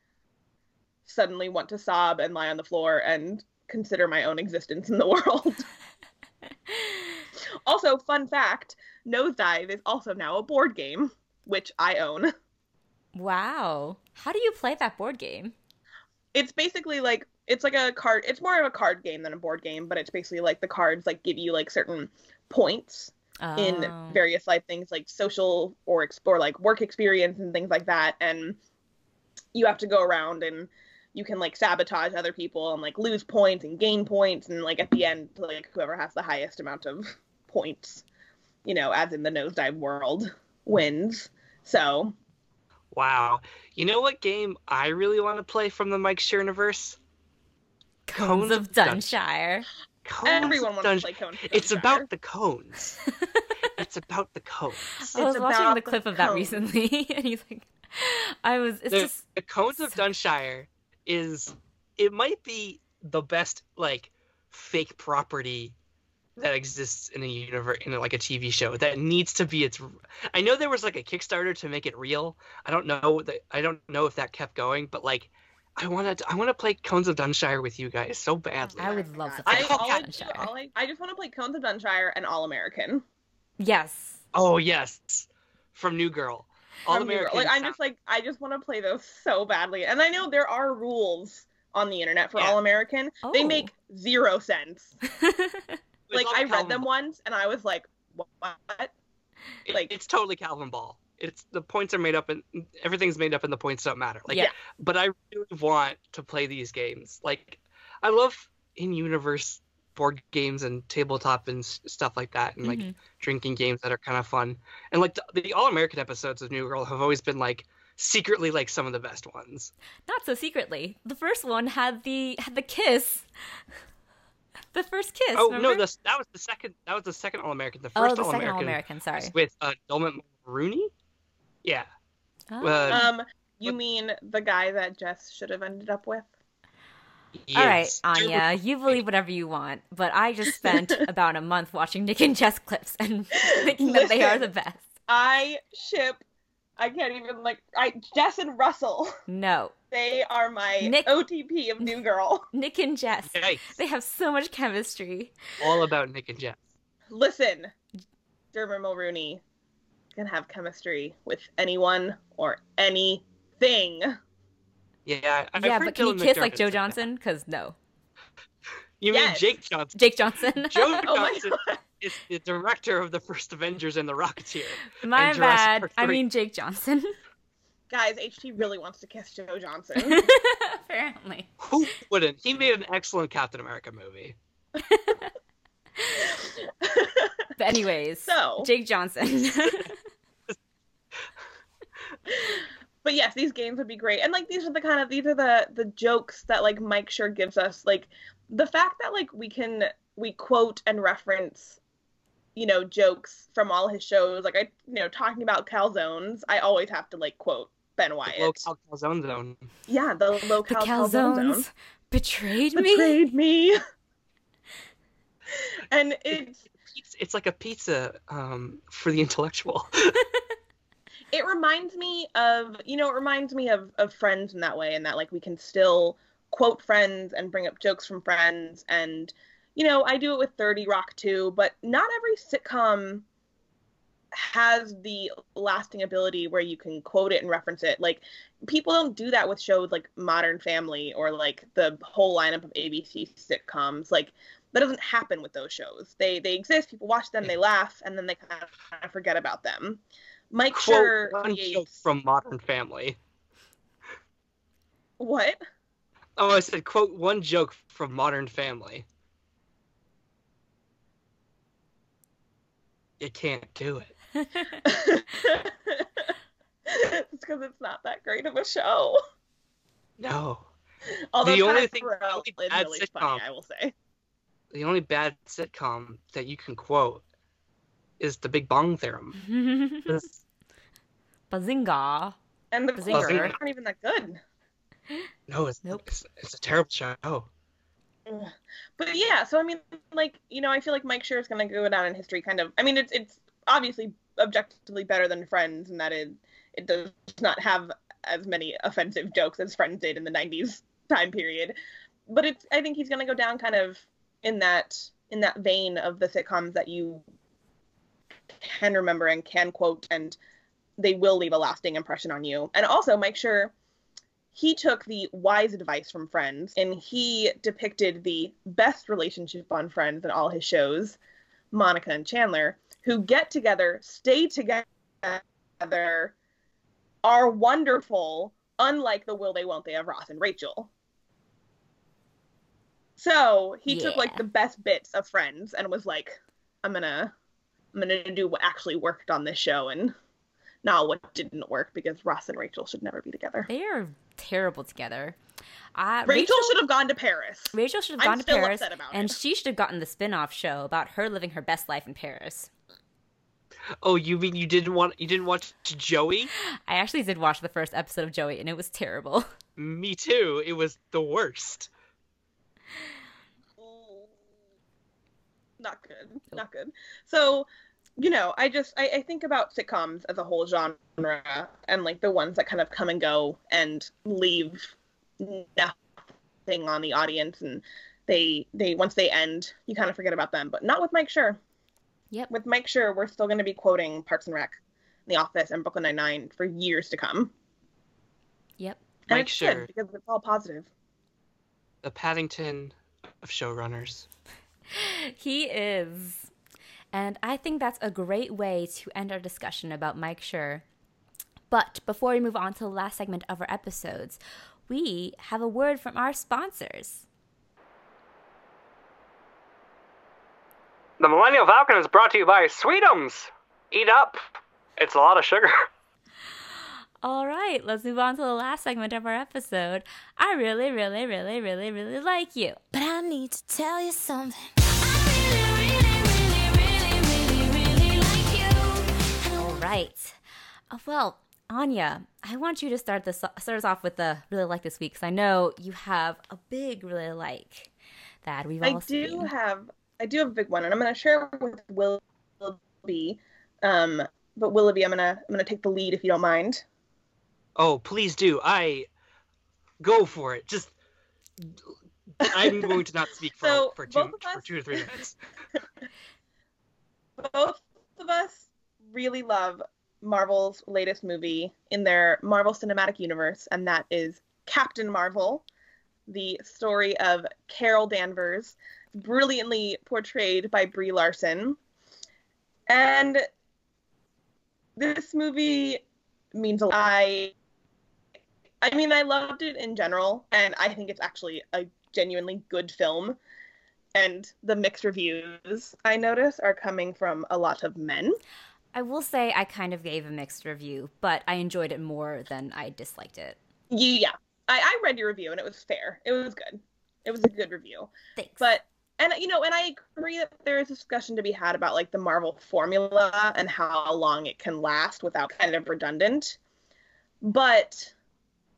suddenly want to sob and lie on the floor and consider my own existence in the world. also, fun fact: Nosedive is also now a board game, which I own. Wow. How do you play that board game? it's basically like it's like a card it's more of a card game than a board game but it's basically like the cards like give you like certain points in Oh. various life things like social or explore like work experience and things like that and you have to go around and you can like sabotage other people and like lose points and gain points and like at the end like whoever has the highest amount of points you know as in the nosedive world wins so Wow. You know what game I really want to play from the Mike Schur universe? Cones of Dunshire. Cones everyone of wants to play Cones of It's Dunshire. about the cones. it's about the cones. I was It's watching about the the clip of that cones. recently, and he's like, I was. It's the, just the cones of Dunshire is it might be the best like fake property that exists in a universe in like a TV show that needs to be its I know there was like a Kickstarter to make it real. I don't know that I don't know if that kept going, but like I want to I want to play Cones of Dunshire with you guys so badly. I would love to I, play call all I, Cones of Dunshire. all I, I just want to play Cones of Dunshire and All American. Yes. Oh yes. From New Girl. All From American. Like I'm just like I just want to play those so badly. And I know there are rules on the internet for Yeah. All American. They Oh. make zero sense. Like I read Calvin them Ball. once and I was like, what? It- like- it's totally Calvin Ball. It's the points are made up and everything's made up and the points don't matter. Like Yeah. but I really want to play these games. Like I love in universe board games and tabletop and stuff like that and like Mhm. drinking games that are kind of fun. And like the, the all American episodes of New Girl have always been like secretly like some of the best ones. Not so secretly. The first one had the had the kiss. The first kiss. oh no, remember? the, that was the second that was the second all American. The oh, first the all second All American American. Sorry. was with uh Dermot Mulroney. Yeah. Oh. Uh, Um, you mean the guy that Jess should have ended up with? All right. Anya, you believe whatever you want, but I just spent about a month watching Nick and Jess clips and thinking that they are the best. I ship. I can't even like. I Jess and Russell. No, They are my Nick- OTP of New Girl. Nick and Jess. Yikes. They have so much chemistry. all about Nick and Jess. Listen, Dermot Mulroney can have chemistry with anyone or anything. Yeah, I- I've yeah, heard but can you Dylan kiss like Joe. Johnson? Because no. You mean Jake Johnson? Jake Johnson. Joe Oh Johnson is the director of the first Avengers and the Rocketeer. My and bad. I mean Jake Johnson. guys, HT really wants to kiss Joe Johnson. Apparently. Who wouldn't? He made an excellent Captain America movie. But anyways, So- Jake Johnson. But yes, these games would be great. And like these are the kind of these are the the jokes that like Mike Schur gives us. Like the fact that like we can we quote and reference you know jokes from all his shows like i you know talking about calzones i always have to like quote ben wyatt Low cal calzone zone. yeah the low the cal calzone zone calzones betrayed me. betrayed me and it's It's, it's like a pizza um, for the intellectual. it reminds me of you know it reminds me of of friends in that way and that like we can still quote friends and bring up jokes from friends. And you know i do it with 30 rock too but not every sitcom has the lasting ability where you can quote it and reference it. Like people don't do that with shows like modern family or like the whole lineup of abc sitcoms. Like that doesn't happen with those shows. They they exist people watch them they laugh and then they kind of, kind of forget about them mike Quote Schur one joke creates from Modern Family. what Oh, I said quote one joke from Modern Family. You can't do it. it's because it's not that great of a show. No. Although The only thing- Perot the only is bad really sitcom- funny, I will say. The only bad sitcom that you can quote is The Big Bang Theorem. It's- Bazinga. And the Bazinga. quotes aren't even that good. no, it's, Nope. it's it's a terrible show. But yeah, so I mean, like you know, I feel like Mike Schur is gonna go down in history. Kind of. I mean, it's it's obviously objectively better than Friends, and that it it does not have as many offensive jokes as Friends did in the '90s time period. But it's I think he's gonna go down kind of in that in that vein of the sitcoms that you can remember and can quote, and they will leave a lasting impression on you. And also, Mike Schur he took the wise advice from Friends and he depicted the best relationship on Friends in all his shows, Monica and Chandler, who get together, stay together, are wonderful, unlike the will they won't they of Ross and Rachel. So he took like the best bits of Friends and was like, I'm gonna I'm gonna do what actually worked on this show and not what didn't work because Ross and Rachel should never be together. They are terrible together. Uh, Rachel, should have gone to Paris. Rachel should have I'm gone to still Paris, upset about and it. she should have gotten the spin-off show about her living her best life in Paris. Oh, you mean you didn't want you didn't watch Joey? I actually did watch the first episode of Joey, and it was terrible. Me too. It was the worst. Not good. Not good. So, you know, I just I, I think about sitcoms as a whole genre and like the ones that kind of come and go and leave nothing on the audience and they they once they end, you kind of forget about them. But not with Mike Schur. Yep. With Mike Schur, we're still going to be quoting Parks and Rec, The Office, and Brooklyn Nine Nine for years to come. Yep. And Mike it's Schur. good because it's all positive. The Paddington of showrunners. He is. And I think that's a great way to end our discussion about Mike Schur. But before we move on to the last segment of our episodes, we have a word from our sponsors. The Millennial Falcon is brought to you by Sweetums. Eat up. It's a lot of sugar. All right, let's move on to the last segment of our episode. I really, really, really, really, really like you. But I need to tell you something. Right. Uh, well, Anya, I want you to start this start us off with the really like this week because I know you have a big really like that we've all I do seen. have I do have a big one, and I'm gonna share it with Willoughby. Um, but Willoughby, I'm gonna I'm gonna take the lead if you don't mind. Oh, please do. I go for it. Just I'm going to not speak for So, for two both of for two to three minutes. Both of us really love Marvel's latest movie in their Marvel Cinematic Universe, and that is Captain Marvel, the story of Carol Danvers, brilliantly portrayed by Brie Larson. And this movie means a lot. I I mean, I loved it in general, and I think it's actually a genuinely good film. And the mixed reviews I notice are coming from a lot of men. I will say I kind of gave a mixed review, but I enjoyed it more than I disliked it. Yeah, I, I read your review and it was fair. It was good. It was a good review. Thanks. But and you know, and I agree that there is a discussion to be had about like the Marvel formula and how long it can last without kind of redundant. But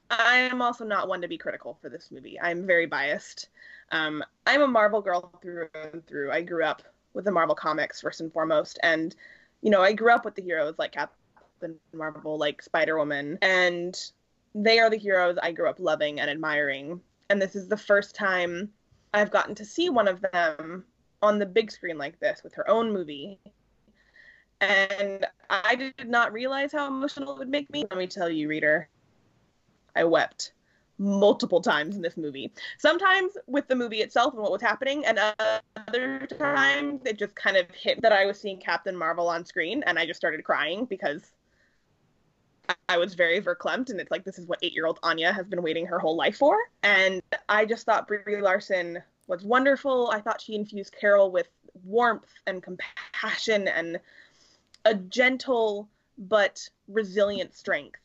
I am also not one to be critical for this movie. I'm very biased. Um, I'm a Marvel girl through and through. I grew up with the Marvel comics first and foremost, and you know, I grew up with the heroes like Captain Marvel, like Spider Woman, and they are the heroes I grew up loving and admiring. And this is the first time I've gotten to see one of them on the big screen like this with her own movie. And I did not realize how emotional it would make me. Let me tell you, reader, I wept multiple times in this movie. Sometimes with the movie itself and what was happening, and other times it just kind of hit that I was seeing Captain Marvel on screen, and I just started crying because I was very verklempt, and it's like this is what eight-year-old Anya has been waiting her whole life for. And I just thought Brie Larson was wonderful. I thought she infused Carol with warmth and compassion and a gentle but resilient strength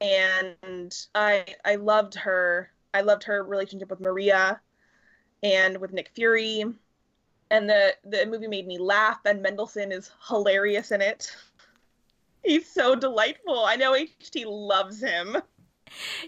and I I loved her. I loved her relationship with Maria and with Nick Fury. And the the movie made me laugh. Ben Mendelsohn is hilarious in it. He's so delightful. I know HT loves him.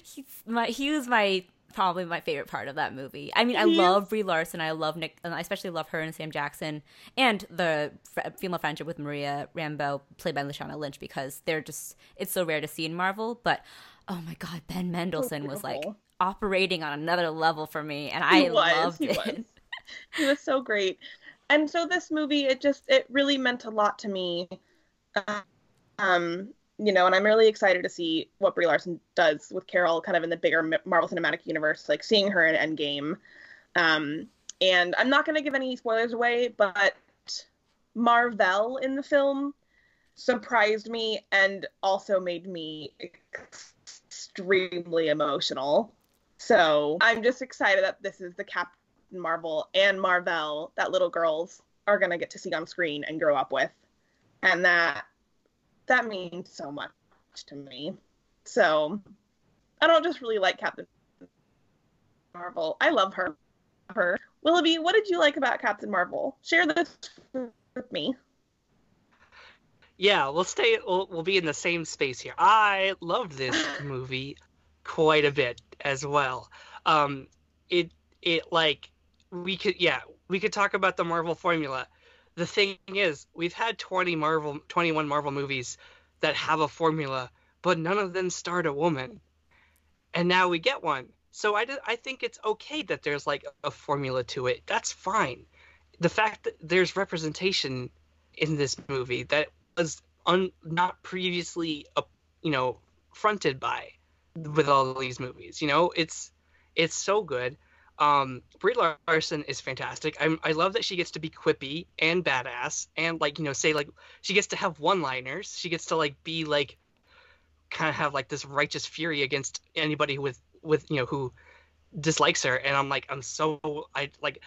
He's my he was my probably my favorite part of that movie. I mean, I love Brie Larson. I love Nick, and I especially love her and Sam Jackson, and the female friendship with Maria Rambeau, played by Lashana Lynch, because they're just it's so rare to see in Marvel. But oh my god, Ben Mendelsohn So was like operating on another level for me, and He I was, loved he it. was. he was so great. And so this movie, it just it really meant a lot to me. Um, you know, and I'm really excited to see what Brie Larson does with Carol, kind of in the bigger Marvel Cinematic Universe, like seeing her in Endgame. Um, and I'm not going to give any spoilers away, but Marvel in the film surprised me and also made me extremely emotional. So I'm just excited that this is the Captain Marvel and Marvel that little girls are gonna get to see on screen and grow up with, and that that means so much to me. So I don't just really like Captain Marvel. I love her. Her Willoughby, what did you like about Captain Marvel? Share this with me. Yeah, we'll stay. We'll, we'll be in the same space here. I loved this movie quite a bit as well. Um, it it like we could yeah we could talk about the Marvel formula. The thing is, we've had twenty Marvel, twenty one Marvel movies that have a formula, but none of them start a woman, and now we get one. So I, I think it's okay that there's like a formula to it. That's fine. The fact that there's representation in this movie that was un- not previously uh, you know fronted by with all these movies you know it's it's so good um Brie Larson is fantastic I'm, I love that she gets to be quippy and badass and like you know say like she gets to have one liners she gets to like be like kind of have like this righteous fury against anybody with with you know who dislikes her and I'm like I'm so I like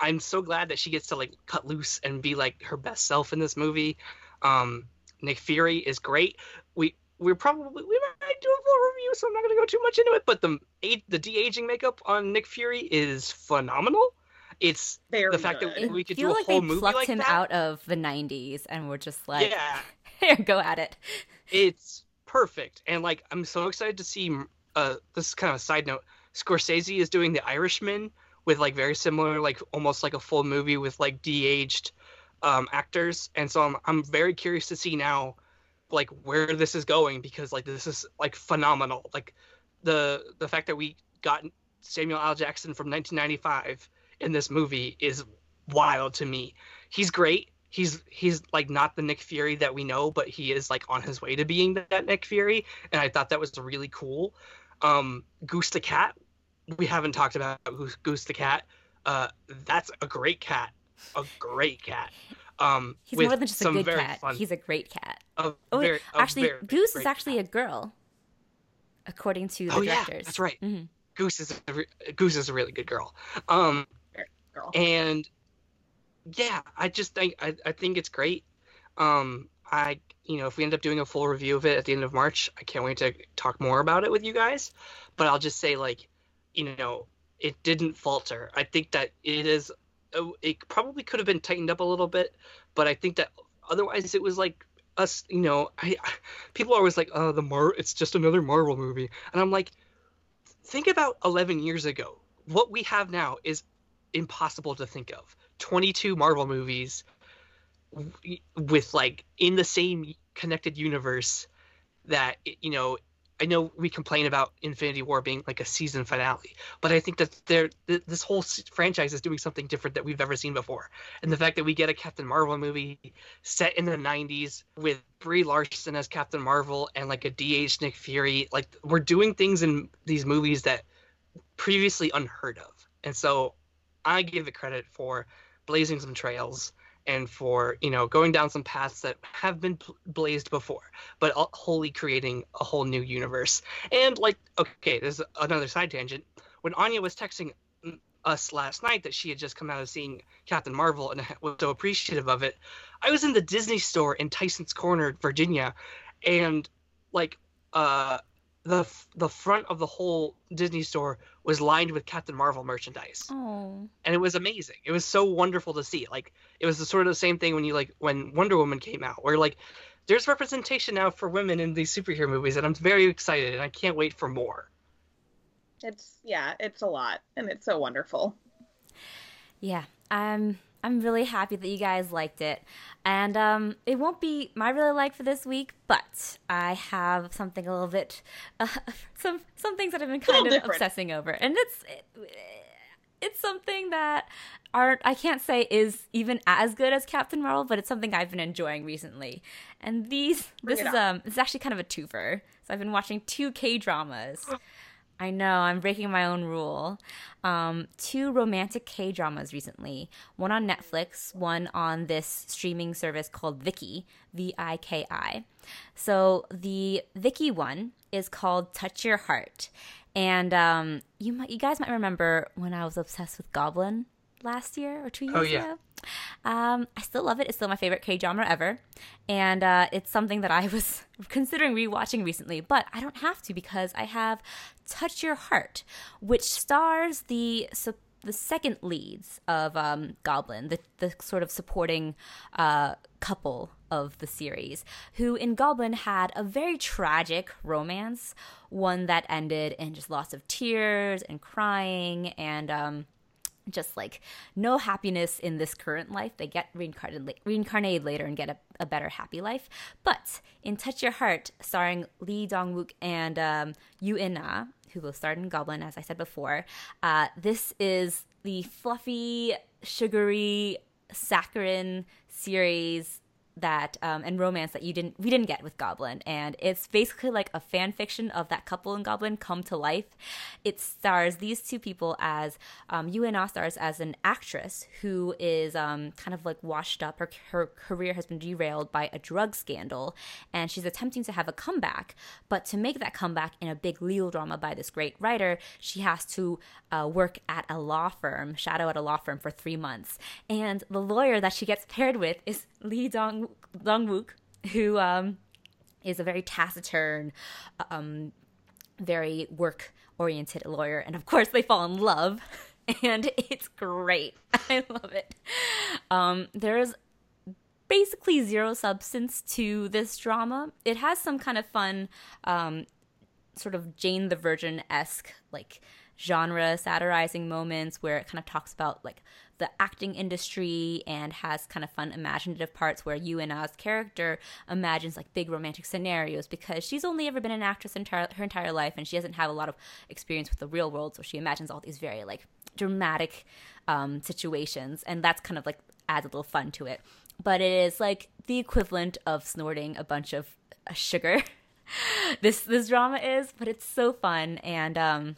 I'm so glad that she gets to like cut loose and be like her best self in this movie. Um, Nick Fury is great. We we're probably we might do a full review, so I'm not gonna go too much into it. But the the de aging makeup on Nick Fury is phenomenal. It's Very the fact good. that It we could do a like whole they movie plucked like him that. out of the '90s and we're just like, yeah, "Here, go at it." it's perfect and like i'm so excited to see uh this is kind of a side note scorsese is doing the irishman with like very similar like almost like a full movie with like de-aged um actors and so i'm, I'm very curious to see now like where this is going because like this is like phenomenal like the the fact that we got samuel l jackson from 1995 in this movie is wild to me he's great he's he's like not the Nick Fury that we know, but he is like on his way to being that Nick Fury, and I thought that was really cool. Um, Goose the cat, we haven't talked about Goose, Goose the cat. Uh, that's a great cat, a great cat. Um, He's more than just a good cat. Fun, He's a great cat. a Oh, very- actually, very Goose is actually cat. a girl. according to the oh yeah, directors. that's right. Mhm. Goose is a, re- Goose is a really good girl. Um, Girl. and yeah, I just think I, I think it's great. Um, I you know if we end up doing a full review of it at the end of March, I can't wait to talk more about it with you guys. But I'll just say like, you know, it didn't falter. I think that it is. Uh, It probably could have been tightened up a little bit, but I think that otherwise it was like us. You know, I people are always like, oh, the Mar, it's just another Marvel movie, and I'm like, think about 11 years ago. What we have now is impossible to think of. 22 Marvel movies with like in the same connected universe that you know I know we complain about Infinity War being like a season finale, but I think that there th- this whole franchise is doing something different that we've never seen before. And the fact that we get a Captain Marvel movie set in the 90s with Brie Larson as Captain Marvel and like a DH Nick Fury, like we're doing things in these movies that previously unheard of. And so I give it credit for blazing some trails and for you know going down some paths that have been blazed before but wholly creating a whole new universe. And like okay there's another side tangent. When anya was texting mm, us last night that she had just come out of seeing captain marvel and was so appreciative of it i was in the disney store in tyson's corner virginia and like uh the f- the front of the whole disney store was lined with captain marvel merchandise Oh. and it was amazing. It was so wonderful to see. Like it was the sort of the same thing when you like when Wonder Woman came out, where like there's representation now for women in these superhero movies, and I'm very excited, and I can't wait for more. It's yeah, it's a lot, and it's so wonderful. Yeah, I'm I'm really happy that you guys liked it, and um, it won't be my really like for this week, but I have something a little bit, uh, some some things that I've been kind of different. obsessing over, and it's it, it's something that aren't I can't say is even as good as Captain Marvel, but it's something I've been enjoying recently, and these Bring this is on. um it's actually kind of a twofer. So I've been watching two K dramas. I know, I'm breaking my own rule. Um, two romantic K dramas recently. One on Netflix, one on this streaming service called Viki, V I K I. So the Viki one is called Touch Your Heart. And um, you might, you guys might remember when I was obsessed with Goblin last year or two years Oh, yeah. ago. Um, I still love it. It's still my favorite K drama ever, and uh, it's something that I was considering rewatching recently. But I don't have to because I have Touch Your Heart, which stars the su- the second leads of um, Goblin, the the sort of supporting uh, couple of the series, who in Goblin had a very tragic romance, one that ended in just lots of tears and crying and. Um, just like no happiness in this current life. They get reincarnated, reincarnated later and get a, a better happy life. But in Touch Your Heart, starring Lee Dong Wook and um, Yu In who both starred in Goblin, as I said before, uh, this is the fluffy, sugary, saccharine series that um, and romance that you didn't we didn't get with Goblin, and it's basically like a fan fiction of that couple in Goblin come to life. It stars these two people as um, UNA stars as an actress who is um, kind of like washed up. Her her career has been derailed by a drug scandal, and she's attempting to have a comeback. But to make that comeback in a big legal drama by this great writer, she has to uh, work at a law firm, shadow at a law firm for three months, and the lawyer that she gets paired with is Lee Dong Dong Wook, who um, is a very taciturn, um, very work oriented lawyer. And of course, they fall in love, and it's great. I love it. Um, there's basically zero substance to this drama. It has some kind of fun, um, sort of Jane the Virgin esque, like genre satirizing moments where it kind of talks about like the acting industry and has kind of fun imaginative parts where Yuna's character imagines like big romantic scenarios because she's only ever been an actress entire, her entire life and she doesn't have a lot of experience with the real world so she imagines all these very like dramatic um, situations and that's kind of like adds a little fun to it. But it is like the equivalent of snorting a bunch of uh, sugar. This this drama is but it's so fun and um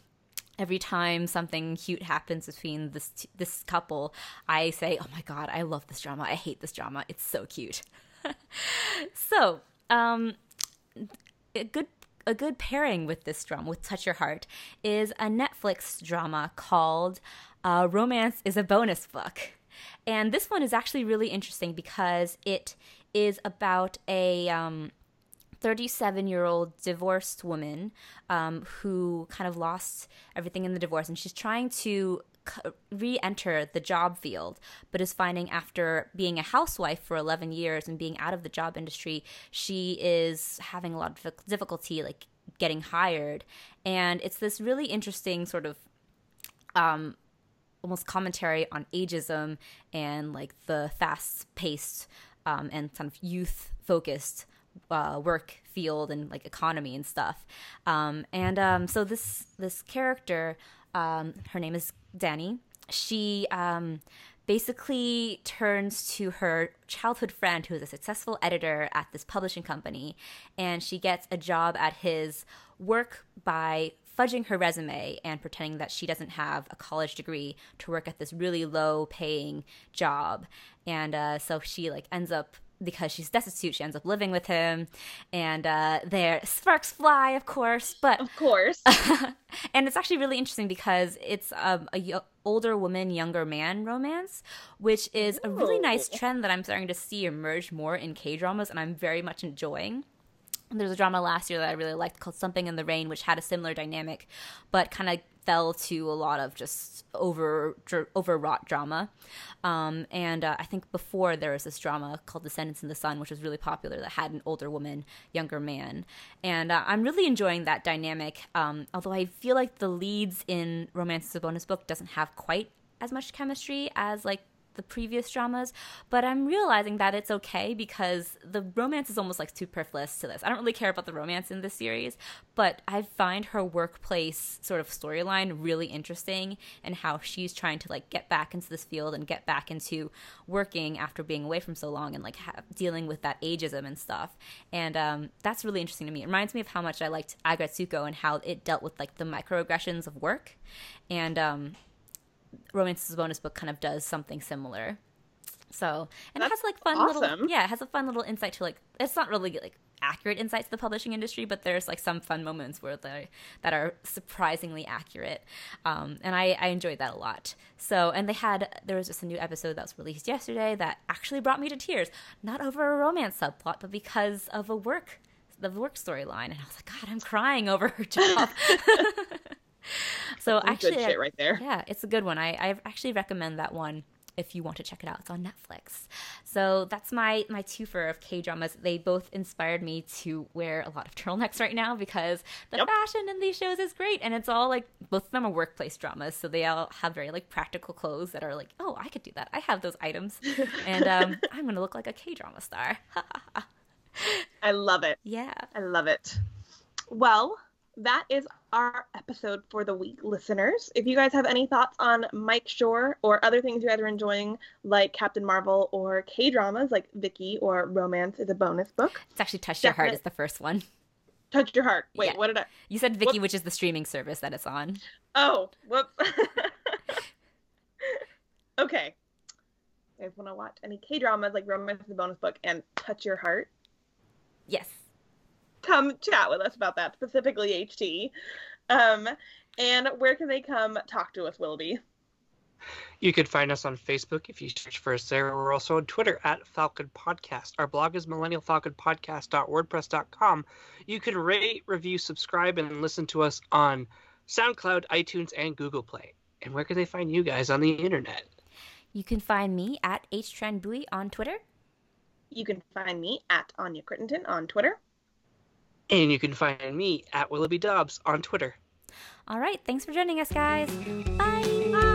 every time something cute happens between this this couple, I say, "Oh my god, I love this drama. I hate this drama. It's so cute." so, um, a good a good pairing with this drama, with Touch Your Heart, is a Netflix drama called uh, Romance is a Bonus Book. And this one is actually really interesting because it is about a. Um, 37 year old divorced woman um, who kind of lost everything in the divorce and she's trying to re-enter the job field but is finding after being a housewife for 11 years and being out of the job industry she is having a lot of difficulty like getting hired. And it's this really interesting sort of um almost commentary on ageism and like the fast-paced um, and kind of youth-focused uh, work field and like economy and stuff. Um, and um, so this this character, um, her name is Danny. She um, basically turns to her childhood friend who is a successful editor at this publishing company, and she gets a job at his work by fudging her resume and pretending that she doesn't have a college degree to work at this really low paying job and uh, so she like ends up because she's destitute, she ends up living with him, and uh, there sparks fly, of course. But of course, and it's actually really interesting because it's um, a y- older woman, younger man romance, which is Ooh. a really nice trend that I'm starting to see emerge more in K dramas, and I'm very much enjoying. There's a drama last year that I really liked called Something in the Rain, which had a similar dynamic, but kind of fell to a lot of just over overwrought drama. Um, and uh, I think before there was this drama called Descendants in the Sun, which was really popular that had an older woman, younger man. And uh, I'm really enjoying that dynamic. Um, although I feel like the leads in Romance is a Bonus Book doesn't have quite as much chemistry as like the previous dramas, but I'm realizing that it's okay because the romance is almost like superfluous to this. I don't really care about the romance in this series, but I find her workplace sort of storyline really interesting and how she's trying to like get back into this field and get back into working after being away from so long and like ha- dealing with that ageism and stuff. And um, that's really interesting to me. It reminds me of how much I liked Aggretsuko and how it dealt with like the microaggressions of work. And um, Romance's bonus book kind of does something similar. So, and That's it has like fun awesome. little yeah, it has a fun little insight to like it's not really like accurate insights to the publishing industry, but there's like some fun moments where they that are surprisingly accurate, um, and I, I enjoyed that a lot. So, and they had there was just a new episode that was released yesterday that actually brought me to tears, not over a romance subplot, but because of a work the work storyline, and I was like, God, I'm crying over her job. so actually, good shit right there. Yeah, it's a good one. I, I actually recommend that one if you want to check it out. It's on Netflix. So that's my my twofer of K dramas. They both inspired me to wear a lot of turtlenecks right now because the yep. fashion in these shows is great, and it's all like both of them are workplace dramas, so they all have very like practical clothes that are like, oh, I could do that. I have those items, and um, I'm gonna look like a K drama star. I love it. Yeah, I love it. Well, that is our episode for the week, listeners. If you guys have any thoughts on Mike Schur or other things you guys are enjoying, like Captain Marvel or K dramas like Viki or Romance is a bonus book. It's actually Touch Definite. Your Heart is the first one. Touch Your Heart. Wait, yeah. what did I? You said Viki, which is the streaming service that it's on. Oh, whoops. okay. You guys want to watch any K dramas like Romance is a bonus book and Touch Your Heart? Yes come chat with us about that, specifically HT. Um, and where can they come talk to us, Willoughby? You can find us on Facebook if you search for us there. We're also on Twitter at Falcon Podcast. Our blog is millennialfalconpodcast.wordpress.com. You can rate, review, subscribe, and listen to us on SoundCloud, iTunes, and Google Play. And where can they find you guys on the internet? You can find me at HTranBui on Twitter. You can find me at Anya Crittenden on Twitter. And you can find me at Willoughby Dobbs on Twitter. All right. Thanks for joining us, guys. Bye. Bye.